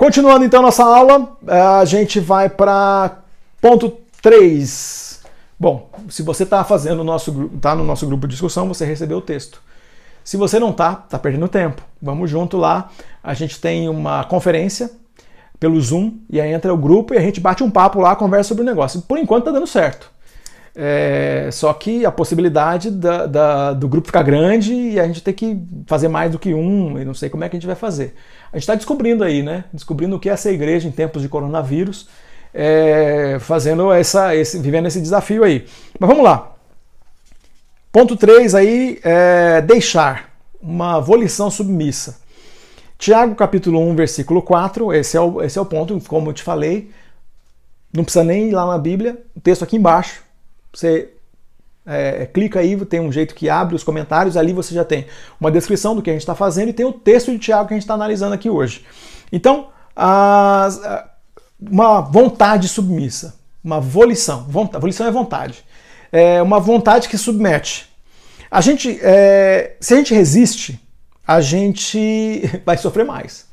Continuando então nossa aula, a gente vai para ponto 3. Bom, se você está fazendo nosso tá no nosso grupo de discussão, você recebeu o texto. Se você não tá, tá perdendo tempo. Vamos junto lá. A gente tem uma conferência pelo Zoom e aí entra o grupo e a gente bate um papo lá, conversa sobre o negócio. Por enquanto tá dando certo. É, só que a possibilidade da, da, do grupo ficar grande e a gente ter que fazer mais do que um, e não sei como é que a gente vai fazer. A gente está descobrindo aí, né? Descobrindo o que é essa igreja em tempos de coronavírus, é, fazendo essa, esse, vivendo esse desafio aí. Mas vamos lá. Ponto 3 aí é deixar uma volição submissa. Tiago capítulo 1, versículo 4, esse é o, esse é o ponto, como eu te falei. Não precisa nem ir lá na Bíblia, o texto aqui embaixo você é, clica aí, tem um jeito que abre os comentários, ali você já tem uma descrição do que a gente está fazendo e tem o texto de Tiago que a gente está analisando aqui hoje. Então, uma vontade submissa, uma volição. Vontade, volição é vontade. É uma vontade que submete. A gente, é, se a gente resiste, a gente vai sofrer mais.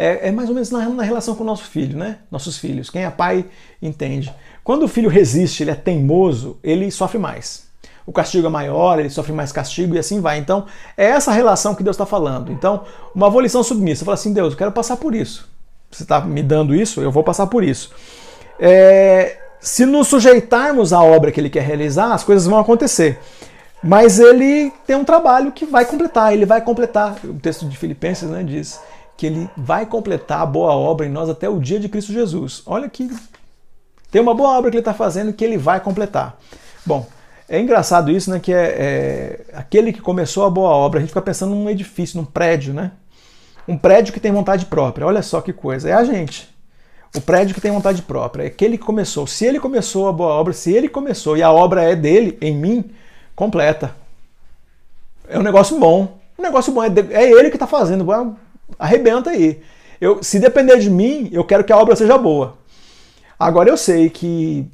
É, é mais ou menos na, na relação com o nosso filho, né? Nossos filhos. Quem é pai entende. Quando o filho resiste, ele é teimoso, ele sofre mais. O castigo é maior, ele sofre mais castigo e assim vai. Então, é essa relação que Deus está falando. Então, uma volição submissa. Fala assim, Deus, eu quero passar por isso. Você está me dando isso, eu vou passar por isso. É, se nos sujeitarmos à obra que ele quer realizar, as coisas vão acontecer. Mas ele tem um trabalho que vai completar, ele vai completar. O texto de Filipenses né, diz que ele vai completar a boa obra em nós até o dia de Cristo Jesus. Olha que tem uma boa obra que ele está fazendo que ele vai completar. Bom, é engraçado isso, né? Que é, é, aquele que começou a boa obra, a gente fica pensando num edifício, num prédio, né? Um prédio que tem vontade própria. Olha só que coisa. É a gente. O prédio que tem vontade própria. É aquele que começou. Se ele começou a boa obra, se ele começou e a obra é dele, em mim, completa. É um negócio bom. Um negócio bom. É, é ele que está fazendo. Arrebenta aí. Eu, se depender de mim, eu quero que a obra seja boa. Agora eu sei que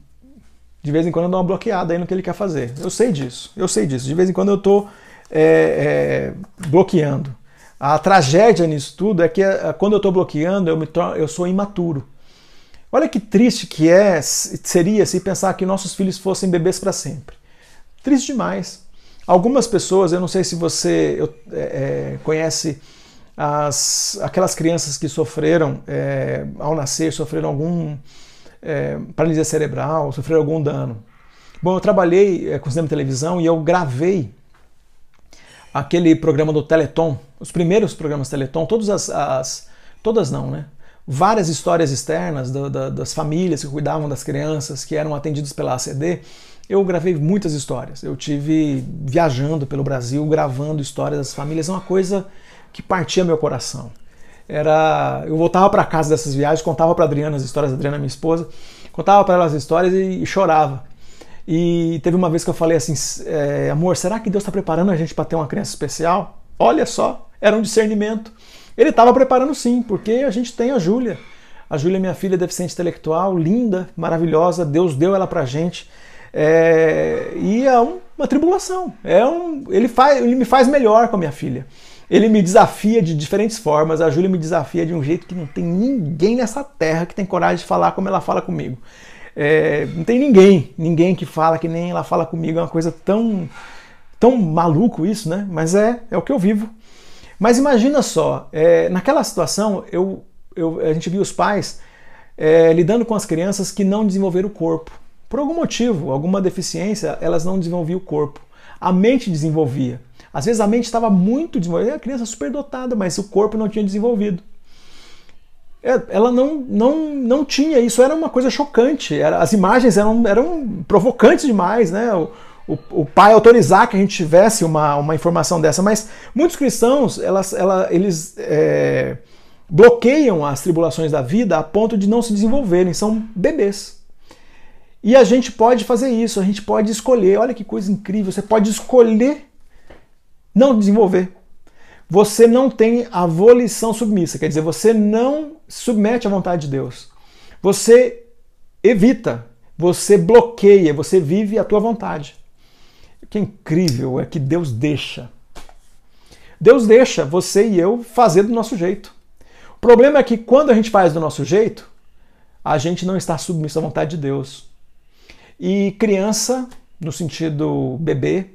de vez em quando eu dou uma bloqueada aí no que ele quer fazer. Eu sei disso, eu sei disso. De vez em quando eu estou é, é, bloqueando. A tragédia nisso tudo é que é, quando eu estou bloqueando, eu, me eu sou imaturo. Olha que triste que é, seria se pensar que nossos filhos fossem bebês para sempre. Triste demais. Algumas pessoas, eu não sei se você eu, é, é, conhece as, aquelas crianças que sofreram, é, ao nascer, sofreram algum é, paralisia cerebral, sofrer algum dano. Bom, eu trabalhei é, com cinema e televisão e eu gravei aquele programa do Teleton, os primeiros programas Teleton, todas as, as todas não, né? Várias histórias externas das famílias que cuidavam das crianças, que eram atendidas pela ACD. Eu gravei muitas histórias. Eu tive viajando pelo Brasil, gravando histórias das famílias, é uma coisa que partia meu coração era eu voltava para casa dessas viagens, contava para Adriana as histórias, a Adriana minha esposa, contava para ela as histórias e, e, chorava. E teve uma vez que eu falei assim, é, amor, será que Deus está preparando a gente para ter uma criança especial? Olha só, era um discernimento. Ele estava preparando sim, porque a gente tem a Júlia. A Júlia, minha filha, deficiente intelectual, linda, maravilhosa. Deus deu ela para gente. É, e é um, uma tribulação. É um, ele, faz, ele me faz melhor com a minha filha. Ele me desafia de diferentes formas. A Júlia me desafia de um jeito que não tem ninguém nessa terra que tem coragem de falar como ela fala comigo. É, não tem ninguém, ninguém que fala que nem ela fala comigo. É uma coisa tão, tão maluco isso, né? Mas é, é o que eu vivo. Mas imagina só, é, naquela situação, eu, eu, a gente viu os pais é, lidando com as crianças que não desenvolveram o corpo. Por algum motivo, alguma deficiência, elas não desenvolviam o corpo. A mente desenvolvia. Às vezes a mente estava muito desenvolvida, a criança super dotada, mas o corpo não tinha desenvolvido. É, ela não, não, não tinha isso, era uma coisa chocante. Era, as imagens eram, eram provocantes demais, né? O, o, o, pai autorizar que a gente tivesse uma, uma informação dessa, mas muitos cristãos elas, ela, eles é, bloqueiam as tribulações da vida a ponto de não se desenvolverem, são bebês. E a gente pode fazer isso, a gente pode escolher. Olha que coisa incrível, você pode escolher não desenvolver. Você não tem a volição submissa, quer dizer, você não submete à vontade de Deus. Você evita, você bloqueia, você vive a tua vontade. O que é incrível é que Deus deixa. Deus deixa você e eu fazer do nosso jeito. problema é que quando a gente faz do nosso jeito, a gente não está submisso à vontade de Deus. E criança, no sentido bebê,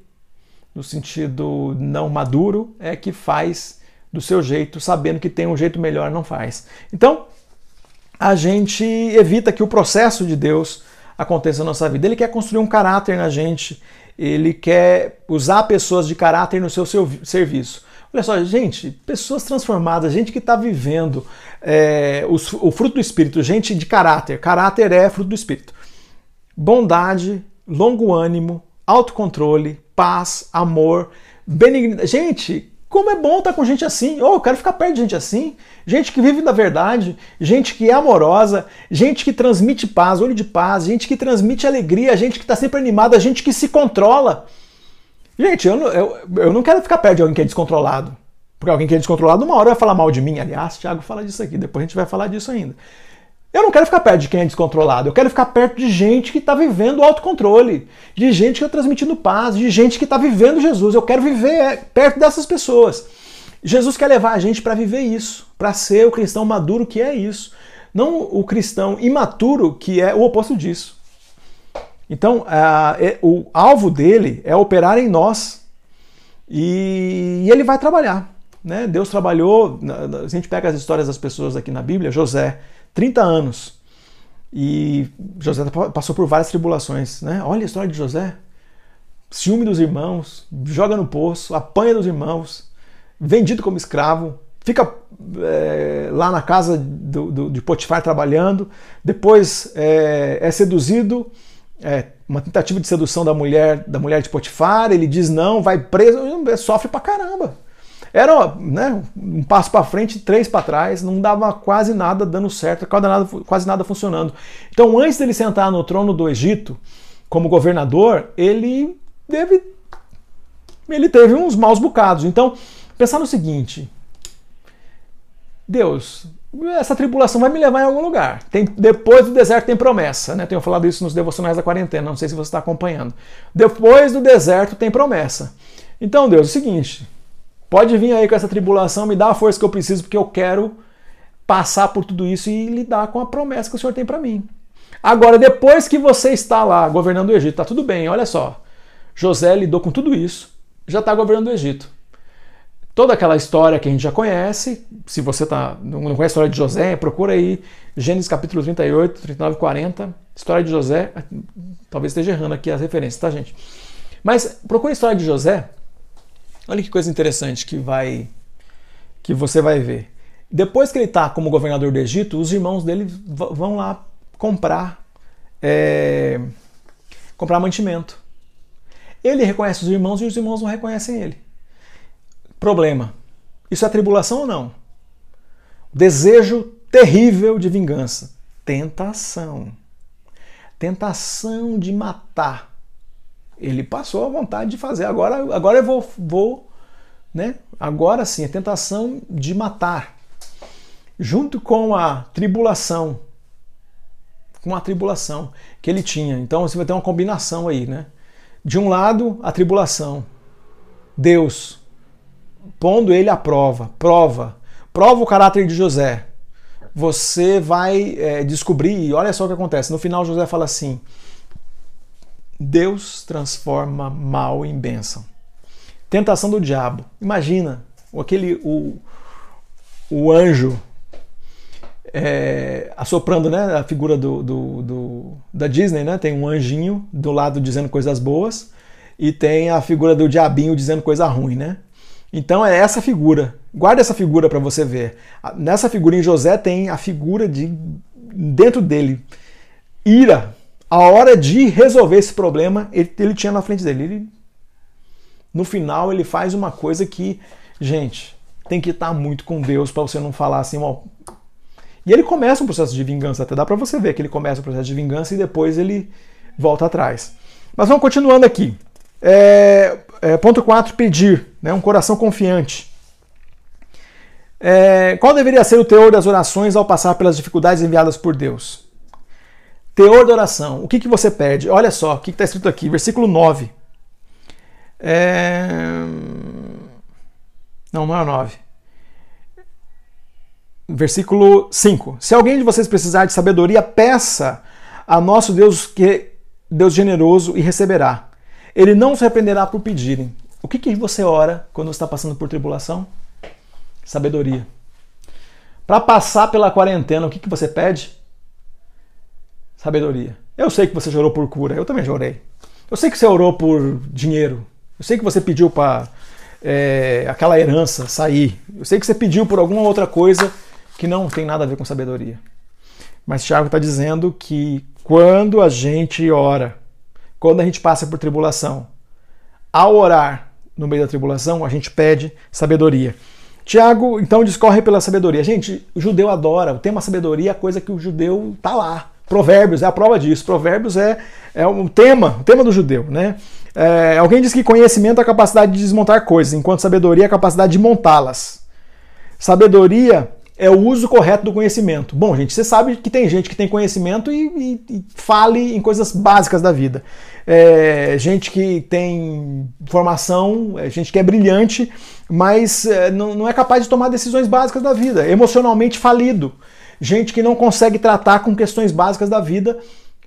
no sentido não maduro, é que faz do seu jeito, sabendo que tem um jeito melhor, não faz. Então, a gente evita que o processo de Deus aconteça na nossa vida. Ele quer construir um caráter na gente, ele quer usar pessoas de caráter no seu, seu serviço. Olha só, gente, pessoas transformadas, gente que está vivendo é, o, o fruto do Espírito, gente de caráter. Caráter é fruto do Espírito. Bondade, longo ânimo, autocontrole, paz, amor, benignidade. Gente, como é bom estar com gente assim. Oh, eu quero ficar perto de gente assim. Gente que vive da verdade, gente que é amorosa, gente que transmite paz, olho de paz, gente que transmite alegria, gente que está sempre animada, gente que se controla. Gente, eu, eu, eu não quero ficar perto de alguém que é descontrolado. Porque alguém que é descontrolado, uma hora vai falar mal de mim. Aliás, Thiago fala disso aqui, depois a gente vai falar disso ainda. Eu não quero ficar perto de quem é descontrolado, eu quero ficar perto de gente que está vivendo autocontrole, de gente que está transmitindo paz, de gente que está vivendo Jesus. Eu quero viver é, perto dessas pessoas. Jesus quer levar a gente para viver isso, para ser o cristão maduro que é isso, não o cristão imaturo que é o oposto disso. Então, é, o alvo dele é operar em nós e, ele vai trabalhar. Né? Deus trabalhou, a gente pega as histórias das pessoas aqui na Bíblia, José, 30 anos, e José passou por várias tribulações. Né? Olha a história de José: ciúme dos irmãos, joga no poço, apanha dos irmãos, vendido como escravo, fica é, lá na casa do, do, de Potifar trabalhando, depois é, é seduzido é, uma tentativa de sedução da mulher da mulher de Potifar, ele diz não, vai preso, sofre pra caramba. Era né, um passo para frente, três para trás, não dava quase nada dando certo, quase nada, quase nada funcionando. Então, antes dele sentar no trono do Egito como governador, ele deve ele teve uns maus bocados. Então, pensar no seguinte: Deus, essa tribulação vai me levar em algum lugar. Tem, depois do deserto tem promessa, né? Tenho falado isso nos devocionais da quarentena, não sei se você está acompanhando. Depois do deserto tem promessa. Então, Deus, é o seguinte: pode vir aí com essa tribulação, me dá a força que eu preciso, porque eu quero passar por tudo isso e lidar com a promessa que o Senhor tem para mim. Agora, depois que você está lá governando o Egito, tá tudo bem, olha só. José lidou com tudo isso, já está governando o Egito toda aquela história que a gente já conhece. Se você tá, não conhece a história de José, procura aí Gênesis capítulo 38, 39 e 40. História de José. Talvez esteja errando aqui as referências, tá, gente? Mas procura a história de José. Olha que coisa interessante que vai que você vai ver. Depois que ele está como governador do Egito, os irmãos dele vão lá comprar é, comprar mantimento. Ele reconhece os irmãos e os irmãos não reconhecem ele. Problema. Isso é tribulação ou não? Desejo terrível de vingança. Tentação. Tentação de matar. Ele passou a vontade de fazer. Agora, agora eu vou, vou, né? Agora sim, a tentação de matar. Junto com a tribulação. Com a tribulação que ele tinha. Então você vai ter uma combinação aí, né? De um lado, a tribulação. Deus pondo ele à prova. Prova. Prova o caráter de José. Você vai é, descobrir, e olha só o que acontece. No final, José fala assim: Deus transforma mal em bênção. Tentação do diabo. Imagina aquele o, o anjo é, assoprando, né? A figura do, do, do, da Disney, né? Tem um anjinho do lado dizendo coisas boas e tem a figura do diabinho dizendo coisa ruim, né? Então é essa figura. Guarda essa figura para você ver. Nessa figura em José tem a figura de dentro dele ira. A hora de resolver esse problema, ele, ele tinha na frente dele. Ele, no final ele faz uma coisa que, gente, tem que estar muito com Deus para você não falar assim, ó. E ele começa um processo de vingança, até dá para você ver que ele começa o um processo de vingança e depois ele volta atrás. Mas vamos continuando aqui. É, é, ponto 4, pedir, né, um coração confiante. É, qual deveria ser o teor das orações ao passar pelas dificuldades enviadas por Deus? Teor da oração. O que, que você pede? Olha só, o que está escrito aqui, versículo 9. É... Não, não é o 9. versículo 5. Se alguém de vocês precisar de sabedoria, peça a nosso Deus que Deus generoso e receberá. Ele não se arrependerá por pedirem. O que, que você ora quando está passando por tribulação? Sabedoria. Para passar pela quarentena, o que, que você pede? Sabedoria. Eu sei que você orou por cura, eu também orei. Eu sei que você orou por dinheiro. Eu sei que você pediu para é, aquela herança sair. Eu sei que você pediu por alguma outra coisa que não tem nada a ver com sabedoria. Mas Tiago está dizendo que quando a gente ora, quando a gente passa por tribulação, ao orar no meio da tribulação, a gente pede sabedoria. Tiago então discorre pela sabedoria. Gente, o judeu adora, o tema sabedoria é a coisa que o judeu tá lá. Provérbios é a prova disso. Provérbios é, é um tema, o tema do judeu, né? É, alguém diz que conhecimento é a capacidade de desmontar coisas, enquanto sabedoria é a capacidade de montá-las. Sabedoria é o uso correto do conhecimento. Bom, gente, você sabe que tem gente que tem conhecimento e, e, e fale em coisas básicas da vida. É, gente que tem formação, é, gente que é brilhante, mas é, não, não é capaz de tomar decisões básicas da vida, emocionalmente falido. Gente que não consegue tratar com questões básicas da vida,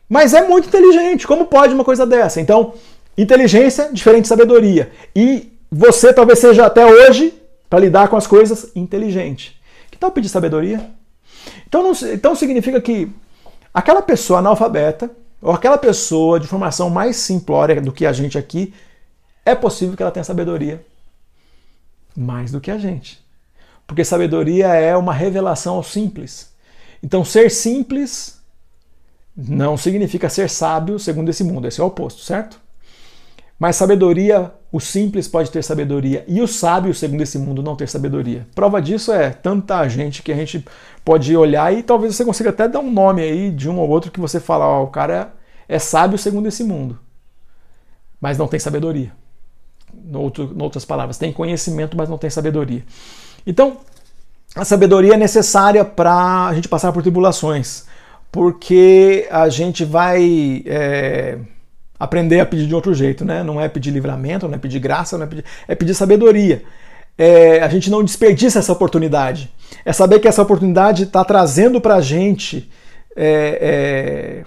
mas é muito inteligente. Como pode uma coisa dessa? Então, inteligência, diferente de sabedoria. E você talvez seja até hoje, para lidar com as coisas, inteligente. Então pedir sabedoria. Então, não, então significa que aquela pessoa analfabeta, ou aquela pessoa de formação mais simplória do que a gente aqui, é possível que ela tenha sabedoria mais do que a gente. Porque sabedoria é uma revelação ao simples. Então, ser simples não significa ser sábio segundo esse mundo, esse é o oposto, certo? Mas sabedoria, o simples pode ter sabedoria e o sábio, segundo esse mundo, não ter sabedoria. Prova disso é tanta gente que a gente pode olhar e talvez você consiga até dar um nome aí de um ou outro que você fala, ó, oh, o cara é, sábio segundo esse mundo, mas não tem sabedoria. Em outras palavras, tem conhecimento, mas não tem sabedoria. Então, a sabedoria é necessária para a gente passar por tribulações, porque a gente vai. É aprender a pedir de outro jeito, né? Não é pedir livramento, não é pedir graça, não é pedir, é pedir sabedoria. É, a gente não desperdiça essa oportunidade. É saber que essa oportunidade está trazendo para a gente é, é,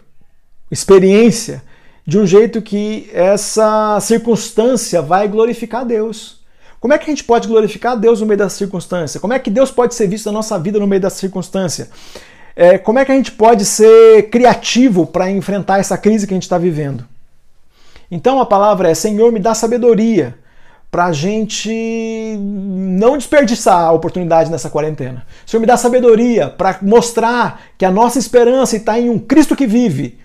experiência de um jeito que essa circunstância vai glorificar Deus. Como é que a gente pode glorificar Deus no meio dessa circunstância? Como é que Deus pode ser visto na nossa vida no meio dessa circunstância? É, como é que a gente pode ser criativo para enfrentar essa crise que a gente está vivendo? Então a palavra é: Senhor, me dá sabedoria para a gente não desperdiçar a oportunidade nessa quarentena. Senhor, me dá sabedoria para mostrar que a nossa esperança está em um Cristo que vive,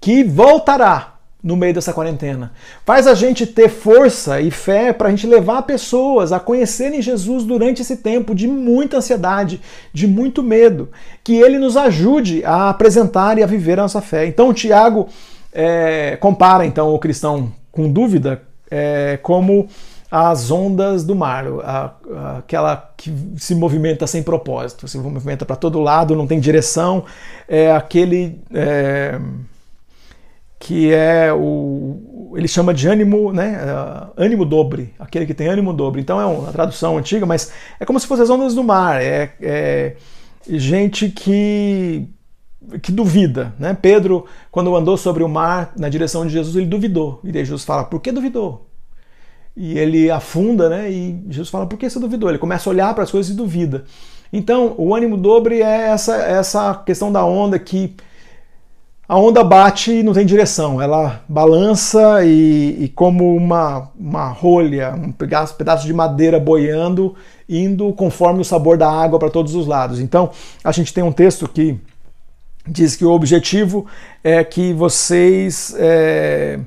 que voltará no meio dessa quarentena. Faz a gente ter força e fé para a gente levar pessoas a conhecerem Jesus durante esse tempo de muita ansiedade, de muito medo. Que ele nos ajude a apresentar e a viver a nossa fé. Então, Tiago é, compara então o cristão com dúvida é, como as ondas do mar, a, a, aquela que se movimenta sem propósito, se movimenta para todo lado, não tem direção, é aquele é, que é o ele chama de ânimo, né, é, ânimo dobre, aquele que tem ânimo dobre. Então é uma tradução antiga, mas é como se fossem as ondas do mar, é, é gente que que duvida, né? Pedro, quando andou sobre o mar na direção de Jesus, ele duvidou. E daí Jesus fala: "Por que duvidou?" E ele afunda, né? E Jesus fala: "Por que você duvidou?" Ele começa a olhar para as coisas e duvida. Então, o ânimo dobre é essa essa questão da onda que a onda bate e não tem direção, ela balança e, e como uma, uma rolha, um pedaço, pedaço de madeira boiando, indo conforme o sabor da água para todos os lados. Então, a gente tem um texto que diz que o objetivo é que vocês é,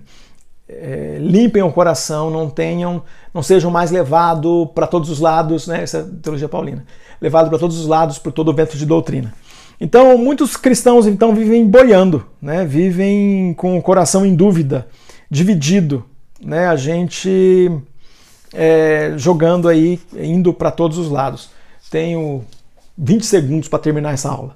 é, limpem o coração, não tenham, não sejam mais levados para todos os lados, né? Essa é a teologia paulina, levado para todos os lados por todo o vento de doutrina. Então, muitos cristãos então vivem boiando, né? Vivem com o coração em dúvida, dividido, né? A gente é, jogando aí, indo para todos os lados. Tenho 20 segundos para terminar essa aula.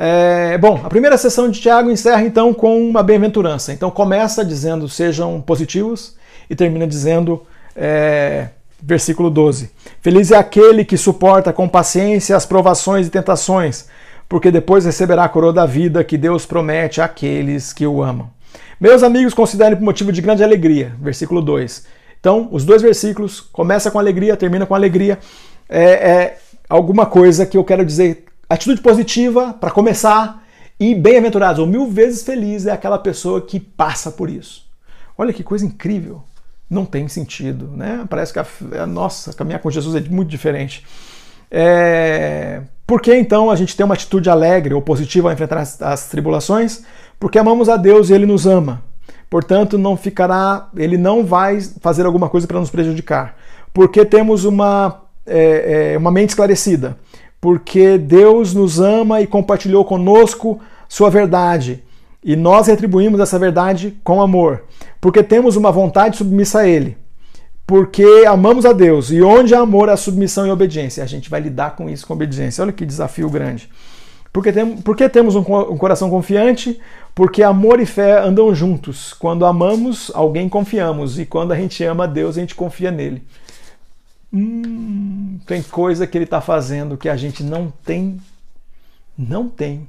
É, bom, a primeira sessão de Tiago encerra então com uma bem-aventurança. Então começa dizendo sejam positivos e termina dizendo é, versículo 12. Feliz é aquele que suporta com paciência as provações e tentações, porque depois receberá a coroa da vida que Deus promete àqueles que o amam. Meus amigos, considerem por motivo de grande alegria. Versículo 2. Então, os dois versículos, começa com alegria, termina com alegria. É, é alguma coisa que eu quero dizer. Atitude positiva, para começar, e bem-aventurados, ou mil vezes feliz, é aquela pessoa que passa por isso. Olha que coisa incrível. Não tem sentido, né? Parece que a, nossa, caminhar com Jesus é muito diferente. É, por que então a gente tem uma atitude alegre ou positiva ao enfrentar as, as tribulações? Porque amamos a Deus e Ele nos ama. Portanto, não ficará, Ele não vai fazer alguma coisa para nos prejudicar. Porque temos uma, é, é, uma mente esclarecida. Porque Deus nos ama e compartilhou conosco Sua verdade. E nós retribuímos essa verdade com amor. Porque temos uma vontade submissa a Ele porque amamos a Deus. E onde há amor, há submissão e obediência. A gente vai lidar com isso com obediência. Olha que desafio grande. Porque, tem, porque temos um, um coração confiante? Porque amor e fé andam juntos. Quando amamos alguém, confiamos. E quando a gente ama a Deus, a gente confia nele. Hum, tem coisa que ele está fazendo que a gente não tem, não tem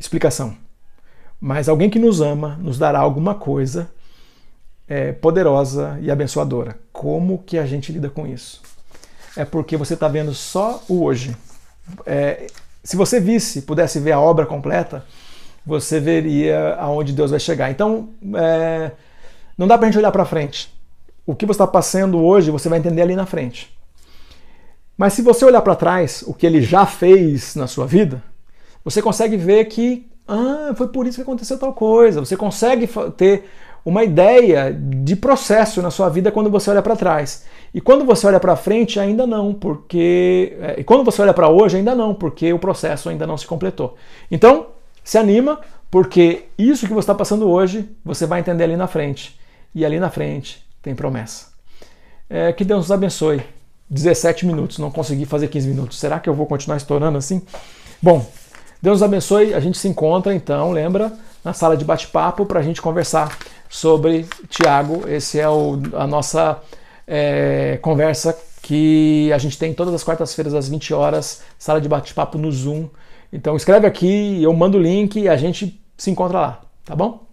explicação. Mas alguém que nos ama nos dará alguma coisa é, poderosa e abençoadora. Como que a gente lida com isso? É porque você está vendo só o hoje. É, se você visse, pudesse ver a obra completa, você veria aonde Deus vai chegar. Então, é, não dá para a gente olhar para frente. O que você está passando hoje, você vai entender ali na frente. Mas se você olhar para trás, o que ele já fez na sua vida, você consegue ver que ah, foi por isso que aconteceu tal coisa. Você consegue ter uma ideia de processo na sua vida quando você olha para trás. E quando você olha para frente, ainda não, porque. É, e quando você olha para hoje, ainda não, porque o processo ainda não se completou. Então, se anima, porque isso que você está passando hoje, você vai entender ali na frente. E ali na frente tem promessa. É, que Deus nos abençoe. 17 minutos, não consegui fazer 15 minutos. Será que eu vou continuar estourando assim? Bom, Deus nos abençoe. A gente se encontra então, lembra, na sala de bate-papo para a gente conversar sobre Tiago. Esse é o, a nossa é, conversa que a gente tem todas as quartas-feiras às 20 horas, sala de bate-papo no Zoom. Então escreve aqui, eu mando o link e a gente se encontra lá, tá bom?